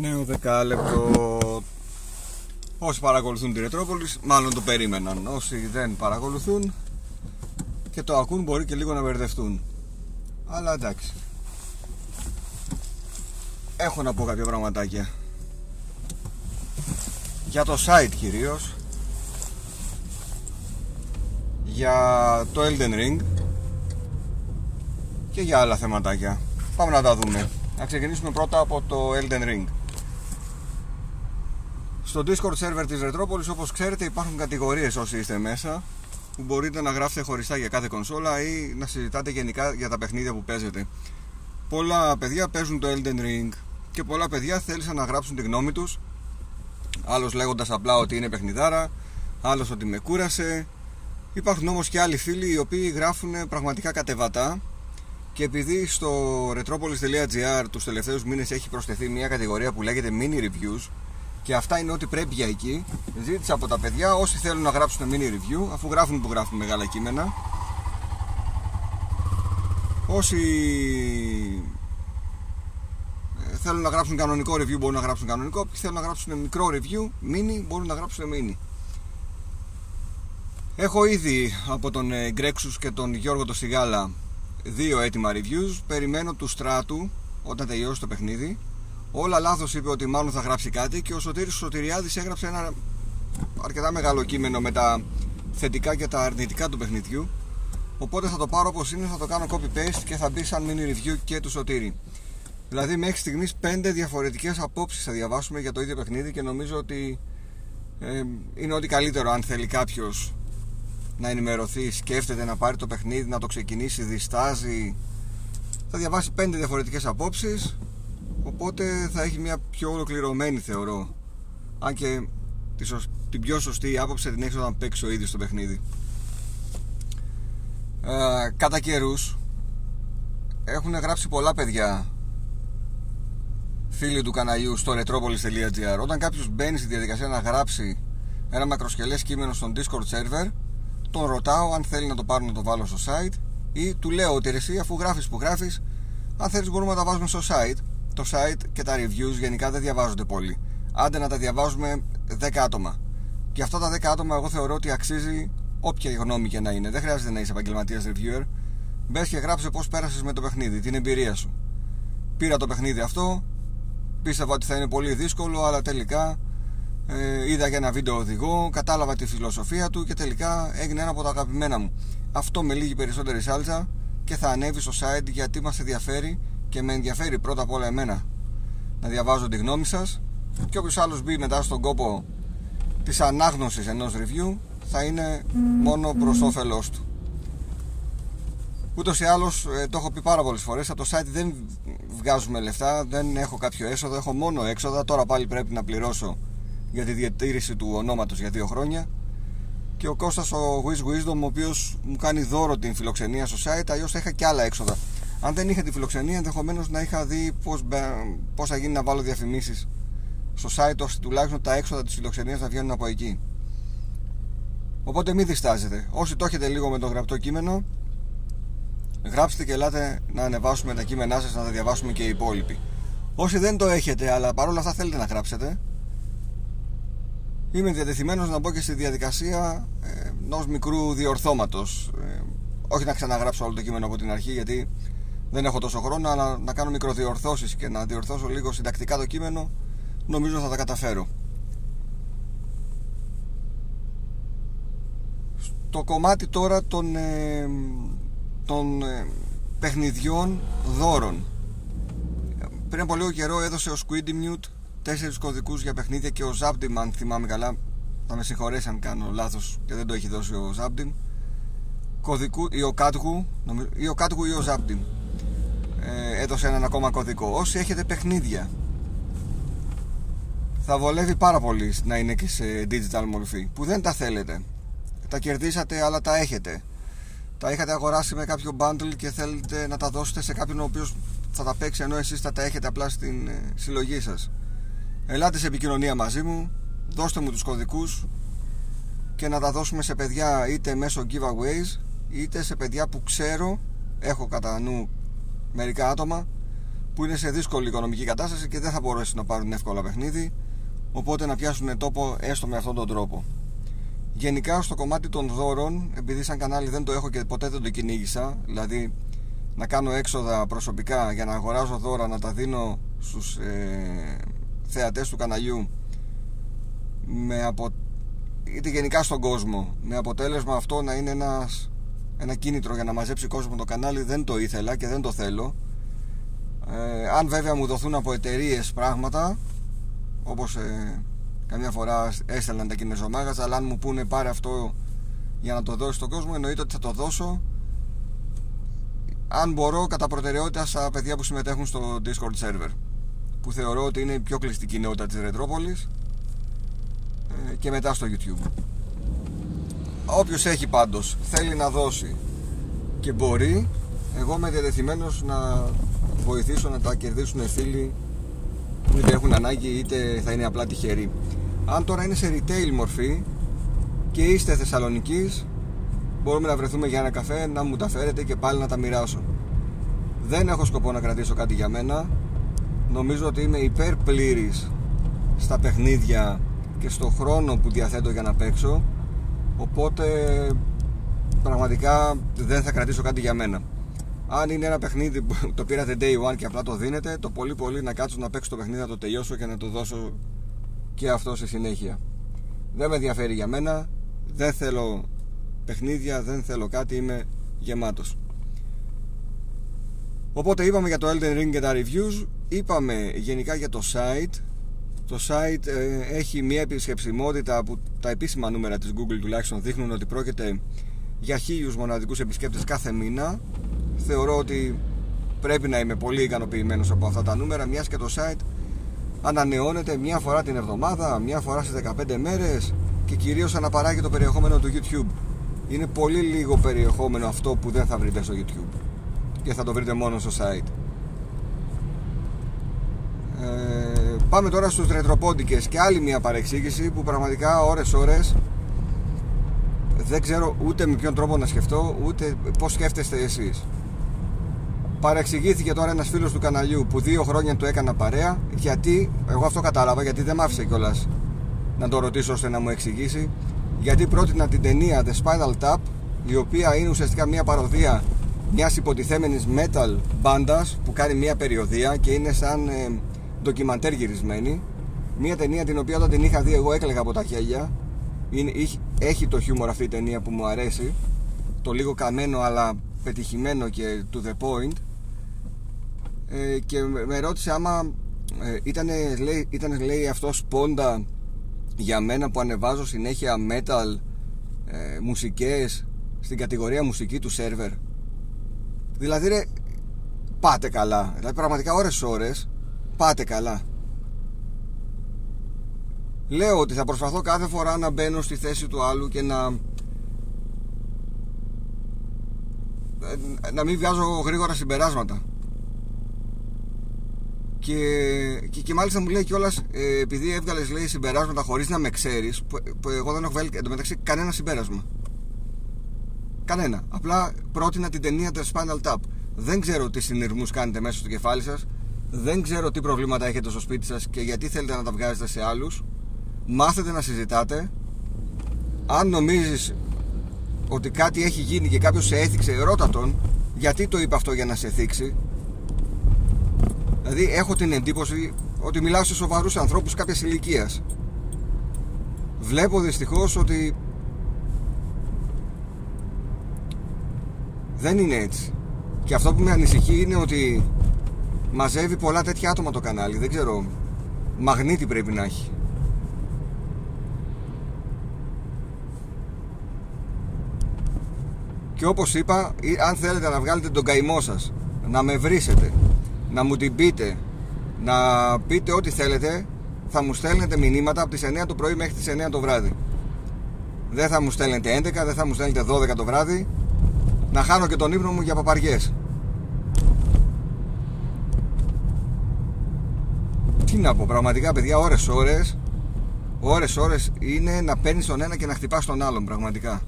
Νέο δεκάλεπτο. Όσοι παρακολουθούν τη Ρετρόπολης, μάλλον το περίμεναν. Όσοι δεν παρακολουθούν και το ακούν, μπορεί και λίγο να μπερδευτούν. Αλλά εντάξει. Έχω να πω κάποια πραγματάκια. Για το site κυρίως Για το Elden Ring Και για άλλα θεματάκια Πάμε να τα δούμε Να ξεκινήσουμε πρώτα από το Elden Ring στο Discord server της Retropolis όπως ξέρετε υπάρχουν κατηγορίες όσοι είστε μέσα που μπορείτε να γράφετε χωριστά για κάθε κονσόλα ή να συζητάτε γενικά για τα παιχνίδια που παίζετε. Πολλά παιδιά παίζουν το Elden Ring και πολλά παιδιά θέλησαν να γράψουν τη γνώμη τους άλλος λέγοντας απλά ότι είναι παιχνιδάρα άλλος ότι με κούρασε υπάρχουν όμως και άλλοι φίλοι οι οποίοι γράφουν πραγματικά κατεβατά και επειδή στο retropolis.gr τους τελευταίους μήνες έχει προσθεθεί μια κατηγορία που λέγεται mini reviews και αυτά είναι ό,τι πρέπει για εκεί. Ζήτησα από τα παιδιά όσοι θέλουν να γράψουν mini review, αφού γράφουν που γράφουν μεγάλα κείμενα. Όσοι ε, θέλουν να γράψουν κανονικό review μπορούν να γράψουν κανονικό. Όποιοι θέλουν να γράψουν μικρό review, mini, μπορούν να γράψουν mini. Έχω ήδη από τον ε, Γκρέξους και τον Γιώργο το Σιγάλα δύο έτοιμα reviews. Περιμένω του Στράτου όταν τελειώσει το παιχνίδι όλα λάθος είπε ότι μάλλον θα γράψει κάτι και ο Σωτήρης Σωτηριάδης έγραψε ένα αρκετά μεγάλο κείμενο με τα θετικά και τα αρνητικά του παιχνιδιού. Οπότε θα το πάρω όπως είναι, θα το κάνω copy-paste και θα μπει σαν mini review και του Σωτήρη. Δηλαδή μέχρι στιγμής πέντε διαφορετικές απόψεις θα διαβάσουμε για το ίδιο παιχνίδι και νομίζω ότι ε, είναι ό,τι καλύτερο αν θέλει κάποιος να ενημερωθεί, σκέφτεται να πάρει το παιχνίδι, να το ξεκινήσει, διστάζει. Θα διαβάσει πέντε διαφορετικές απόψεις Οπότε θα έχει μια πιο ολοκληρωμένη θεωρώ. Αν και την πιο σωστή άποψη την έχει όταν παίξει ο ίδιος το παιχνίδι. Ε, κατά καιρούς έχουν γράψει πολλά παιδιά φίλοι του καναλιού στο retropolis.gr. Όταν κάποιος μπαίνει στη διαδικασία να γράψει ένα μακροσκελές κείμενο στον Discord server, τον ρωτάω αν θέλει να το πάρω να το βάλω στο site ή του λέω ότι εσύ αφού γράφεις που γράφεις, αν θέλεις μπορούμε να τα βάζουμε στο site το site και τα reviews γενικά δεν διαβάζονται πολύ. Άντε να τα διαβάζουμε 10 άτομα. Και αυτά τα 10 άτομα εγώ θεωρώ ότι αξίζει όποια γνώμη και να είναι. Δεν χρειάζεται να είσαι επαγγελματίας reviewer. Μπες και γράψε πώς πέρασες με το παιχνίδι, την εμπειρία σου. Πήρα το παιχνίδι αυτό, πίστευα ότι θα είναι πολύ δύσκολο, αλλά τελικά ε, είδα και ένα βίντεο οδηγό, κατάλαβα τη φιλοσοφία του και τελικά έγινε ένα από τα αγαπημένα μου. Αυτό με λίγη περισσότερη σάλτσα και θα ανέβει στο site γιατί μας ενδιαφέρει και με ενδιαφέρει πρώτα απ' όλα εμένα να διαβάζω τη γνώμη σας και όποιος άλλος μπει μετά στον κόπο της ανάγνωσης ενός review θα είναι μόνο προς όφελός του. Ούτως ή άλλως ε, το έχω πει πάρα πολλές φορές από το site δεν βγάζουμε λεφτά δεν έχω κάποιο έσοδο, έχω μόνο έξοδα. Τώρα πάλι πρέπει να πληρώσω για τη διατήρηση του ονόματος για δύο χρόνια. Και ο Κώστας ο Wiz Wisdom ο οποίος μου κάνει δώρο την φιλοξενία στο site αλλιώς θα είχα και άλλα έξοδα αν δεν είχα τη φιλοξενία, ενδεχομένως να είχα δει πώς θα γίνει να βάλω διαφημίσεις στο site, ώστε τουλάχιστον τα έξοδα της φιλοξενίας να βγαίνουν από εκεί. Οπότε μην διστάζετε. Όσοι το έχετε λίγο με το γραπτό κείμενο, γράψτε και ελάτε να ανεβάσουμε τα κείμενά σας να τα διαβάσουμε και οι υπόλοιποι. Όσοι δεν το έχετε, αλλά παρόλα αυτά θέλετε να γράψετε, είμαι διατεθειμένος να μπω και στη διαδικασία ε, ενός μικρού διορθώματος. Ε, όχι να ξαναγράψω όλο το κείμενο από την αρχή, γιατί δεν έχω τόσο χρόνο, αλλά να κάνω μικροδιορθώσεις και να διορθώσω λίγο συντακτικά το κείμενο, νομίζω θα τα καταφέρω. Στο κομμάτι τώρα των, ε, των ε, παιχνιδιών δώρων. Πριν από λίγο καιρό έδωσε ο Squiddy Mute τέσσερις κωδικούς για παιχνίδια και ο Zabdim, αν θυμάμαι καλά, θα με συγχωρέσει αν κάνω λάθος και δεν το έχει δώσει ο Zabdim, κωδικού, ή ο Κάτγου, ή ο Κάτγου ή ο Zabdim ε, έδωσε έναν ακόμα κωδικό. Όσοι έχετε παιχνίδια θα βολεύει πάρα πολύ να είναι και σε digital μορφή που δεν τα θέλετε. Τα κερδίσατε αλλά τα έχετε. Τα είχατε αγοράσει με κάποιο bundle και θέλετε να τα δώσετε σε κάποιον ο οποίος θα τα παίξει ενώ εσείς θα τα έχετε απλά στην ε, συλλογή σας. Ελάτε σε επικοινωνία μαζί μου δώστε μου τους κωδικούς και να τα δώσουμε σε παιδιά είτε μέσω giveaways είτε σε παιδιά που ξέρω έχω κατά νου μερικά άτομα που είναι σε δύσκολη οικονομική κατάσταση και δεν θα μπορέσουν να πάρουν εύκολα παιχνίδι οπότε να πιάσουν τόπο έστω με αυτόν τον τρόπο. Γενικά στο κομμάτι των δώρων επειδή σαν κανάλι δεν το έχω και ποτέ δεν το κυνήγησα δηλαδή να κάνω έξοδα προσωπικά για να αγοράζω δώρα να τα δίνω στους ε, θεατές του καναλιού με απο... είτε γενικά στον κόσμο με αποτέλεσμα αυτό να είναι ένας, ένα κίνητρο για να μαζέψει κόσμο το κανάλι δεν το ήθελα και δεν το θέλω. Ε, αν βέβαια μου δοθούν από εταιρείες πράγματα όπως ε, καμιά φορά έστελναν τα κινέζομάγαζα αλλά αν μου πούνε πάρε αυτό για να το δώσεις στον κόσμο εννοείται ότι θα το δώσω. Αν μπορώ κατά προτεραιότητα στα παιδιά που συμμετέχουν στο Discord server που θεωρώ ότι είναι η πιο κλειστή κοινότητα της Ρετρόπολης ε, και μετά στο YouTube όποιος έχει πάντως θέλει να δώσει και μπορεί εγώ είμαι διατεθειμένος να βοηθήσω να τα κερδίσουν φίλοι που είτε έχουν ανάγκη είτε θα είναι απλά τυχεροί. Αν τώρα είναι σε retail μορφή και είστε Θεσσαλονικής μπορούμε να βρεθούμε για ένα καφέ να μου τα φέρετε και πάλι να τα μοιράσω. Δεν έχω σκοπό να κρατήσω κάτι για μένα. Νομίζω ότι είμαι υπέρ πλήρης στα παιχνίδια και στο χρόνο που διαθέτω για να παίξω οπότε πραγματικά δεν θα κρατήσω κάτι για μένα. Αν είναι ένα παιχνίδι που το πήρατε day one και απλά το δίνετε το πολύ πολύ να κάτσω να παίξω το παιχνίδι να το τελειώσω και να το δώσω και αυτό σε συνέχεια. Δεν με ενδιαφέρει για μένα δεν θέλω παιχνίδια δεν θέλω κάτι είμαι γεμάτος. Οπότε είπαμε για το Elden Ring και τα reviews είπαμε γενικά για το site το site ε, έχει μια επισκεψιμότητα που τα επίσημα νούμερα της Google τουλάχιστον δείχνουν ότι πρόκειται για χίλιους μοναδικούς επισκέπτες κάθε μήνα θεωρώ ότι πρέπει να είμαι πολύ ικανοποιημένος από αυτά τα νούμερα μιας και το site ανανεώνεται μια φορά την εβδομάδα, μια φορά στις 15 μέρες και κυρίως αναπαράγει το περιεχόμενο του YouTube. Είναι πολύ λίγο περιεχόμενο αυτό που δεν θα βρείτε στο YouTube και θα το βρείτε μόνο στο site. Ε, πάμε τώρα στους ρετροπόντικες. Και άλλη μια παρεξήγηση που πραγματικά ώρες ώρες δεν ξέρω ούτε με ποιον τρόπο να σκεφτώ ούτε πως σκέφτεστε εσείς. Παρεξηγήθηκε τώρα ένας φίλος του καναλιού που δύο χρόνια του έκανα παρέα γιατί, εγώ αυτό κατάλαβα γιατί δεν μ' άφησε κιόλας να το ρωτήσω ώστε να μου εξηγήσει γιατί πρότεινα την ταινία The Spinal Tap η οποία είναι ουσιαστικά μια παροδία μιας υποτιθέμενης metal μπάντας που κάνει μια περιοδία και είναι σαν ε, ντοκιμαντέρ γυρισμένη. Μια ταινία την οποία όταν την είχα δει εγώ έκλαιγα από τα χέρια. Είναι, έχει το χιούμορ αυτή η ταινία που μου αρέσει. Το λίγο καμένο αλλά πετυχημένο και to the point. Ε, και με ρώτησε άμα ε, ήταν, λέει, ήτανε, λέει αυτός σπόντα για μένα που ανεβάζω συνέχεια metal ε, μουσικές στην κατηγορία μουσική του σερβερ δηλαδή ρε πάτε καλά. Δηλαδή πραγματικά ώρες ώρες πάτε καλά λέω ότι θα προσπαθώ κάθε φορά να μπαίνω στη θέση του άλλου και να ε, να μην βγάζω γρήγορα συμπεράσματα και, και, και μάλιστα μου λέει κιόλας, ε, επειδή έβγαλες λέει συμπεράσματα χωρίς να με ξέρεις, που, που, εγώ δεν έχω βγάλει εντωμεταξύ κανένα συμπέρασμα. Κανένα. Απλά πρότεινα την ταινία The Spinal Tap. Δεν ξέρω τι συνειρμούς κάνετε μέσα στο κεφάλι σας. Δεν ξέρω τι προβλήματα έχετε στο σπίτι σας και γιατί θέλετε να τα βγάζετε σε άλλους. Μάθετε να συζητάτε. Αν νομίζεις ότι κάτι έχει γίνει και κάποιος σε έθιξε, ρώτα τον γιατί το είπε αυτό για να σε θίξει; Δηλαδή έχω την εντύπωση ότι μιλάω σε σοβαρούς ανθρώπους κάποιας ηλικίας. Βλέπω δυστυχώς ότι δεν είναι έτσι. Και αυτό που με ανησυχεί είναι ότι μαζεύει πολλά τέτοια άτομα το κανάλι. Δεν ξέρω. Μαγνήτη πρέπει να έχει. Και όπως είπα, αν θέλετε να βγάλετε τον καημό σας, να με βρίσετε, να μου την πείτε, να πείτε ό,τι θέλετε, θα μου στέλνετε μηνύματα από τις 9 το πρωί μέχρι τις 9 το βράδυ. Δεν θα μου στέλνετε 11, δεν θα μου στέλνετε 12 το βράδυ, να χάνω και τον ύπνο μου για παπαριές. Να πω, πραγματικά παιδιά, ώρες ώρες, ώρες ώρες είναι να παίρνεις τον ένα και να χτυπάς τον άλλον, πραγματικά.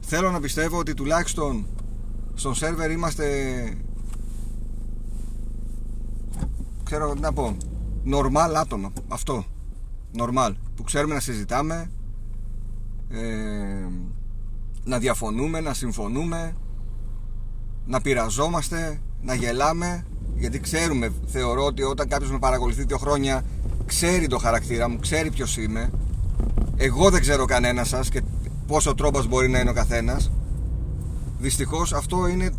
Θέλω να πιστεύω ότι τουλάχιστον στον σερβερ είμαστε ξέρω να πω, νορμάλ άτομα. Αυτό. Νορμάλ. Που ξέρουμε να συζητάμε, ε, να διαφωνούμε, να συμφωνούμε, να πειραζόμαστε, να γελάμε. Γιατί ξέρουμε, θεωρώ ότι όταν κάποιος με παρακολουθεί δύο χρόνια, ξέρει το χαρακτήρα μου, ξέρει ποιος είμαι. Εγώ δεν ξέρω κανένας σας και πόσο τρόπος μπορεί να είναι ο καθένας. Δυστυχώς αυτό είναι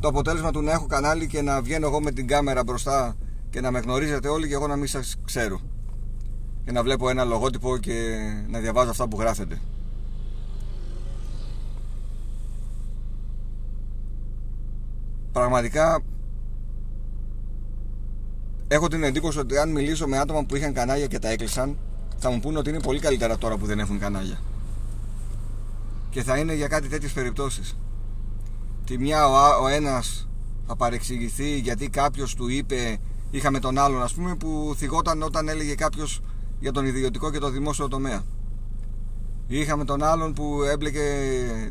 το αποτέλεσμα του να έχω κανάλι και να βγαίνω εγώ με την κάμερα μπροστά και να με γνωρίζετε όλοι και εγώ να μην σας ξέρω και να βλέπω ένα λογότυπο και να διαβάζω αυτά που γράφετε πραγματικά έχω την εντύπωση ότι αν μιλήσω με άτομα που είχαν κανάλια και τα έκλεισαν θα μου πούνε ότι είναι πολύ καλύτερα τώρα που δεν έχουν κανάλια. Και θα είναι για κάτι τέτοιες περιπτώσεις. Τη μια ο, ο ένας θα παρεξηγηθεί γιατί κάποιος του είπε είχαμε τον άλλον ας πούμε που θυγόταν όταν έλεγε κάποιος για τον ιδιωτικό και το δημόσιο τομέα. Είχαμε τον άλλον που έμπλεκε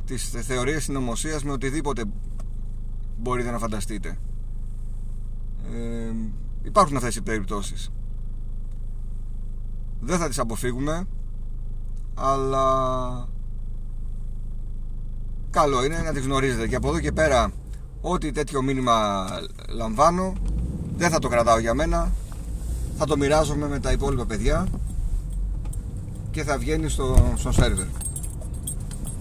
τις θεωρίες συνωμοσίας με οτιδήποτε μπορείτε να φανταστείτε. Ε, υπάρχουν αυτές οι περιπτώσεις. Δεν θα τις αποφύγουμε αλλά καλό είναι να τη γνωρίζετε. Και από εδώ και πέρα ό,τι τέτοιο μήνυμα λαμβάνω δεν θα το κρατάω για μένα. Θα το μοιράζομαι με τα υπόλοιπα παιδιά και θα βγαίνει στο, στο σερβερ.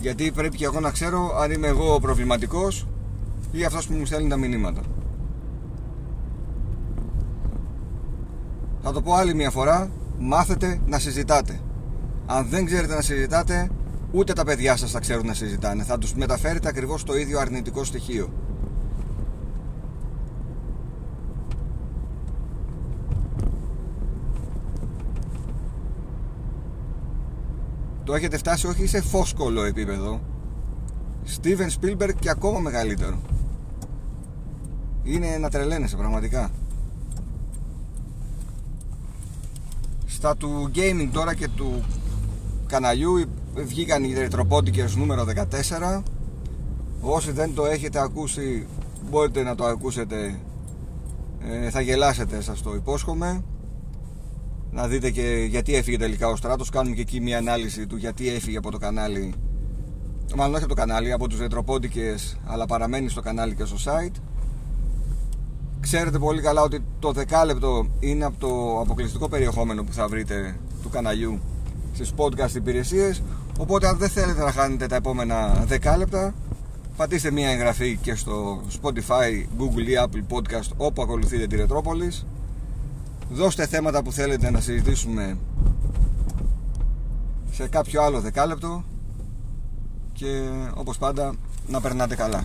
Γιατί πρέπει και εγώ να ξέρω αν είμαι εγώ προβληματικός ή αυτός που μου στέλνει τα μηνύματα. Θα το πω άλλη μια φορά μάθετε να συζητάτε. Αν δεν ξέρετε να συζητάτε ούτε τα παιδιά σας θα ξέρουν να συζητάνε. Θα τους μεταφέρετε ακριβώς το ίδιο αρνητικό στοιχείο. Το έχετε φτάσει όχι σε φόσκολο επίπεδο. Steven Spielberg και ακόμα μεγαλύτερο είναι να τρελαίνεσαι πραγματικά. Στα του gaming τώρα και του καναλιού βγήκαν οι ρετροπόντικες νούμερο 14 όσοι δεν το έχετε ακούσει μπορείτε να το ακούσετε ε, θα γελάσετε σας το υπόσχομαι. Να δείτε και γιατί έφυγε τελικά ο Στράτος. Κάνουμε και εκεί μια ανάλυση του γιατί έφυγε από το κανάλι. Μάλλον όχι από το κανάλι από τους ρετροπόντικες αλλά παραμένει στο κανάλι και στο site ξέρετε πολύ καλά ότι το δεκάλεπτο είναι από το αποκλειστικό περιεχόμενο που θα βρείτε του καναλιού στις podcast υπηρεσίες. Οπότε αν δεν θέλετε να χάνετε τα επόμενα δεκάλεπτα πατήστε μια εγγραφή και στο Spotify, Google ή Apple Podcast όπου ακολουθείτε τη Ρετρόπολης. Δώστε θέματα που θέλετε να συζητήσουμε σε κάποιο άλλο δεκάλεπτο και όπως πάντα να περνάτε καλά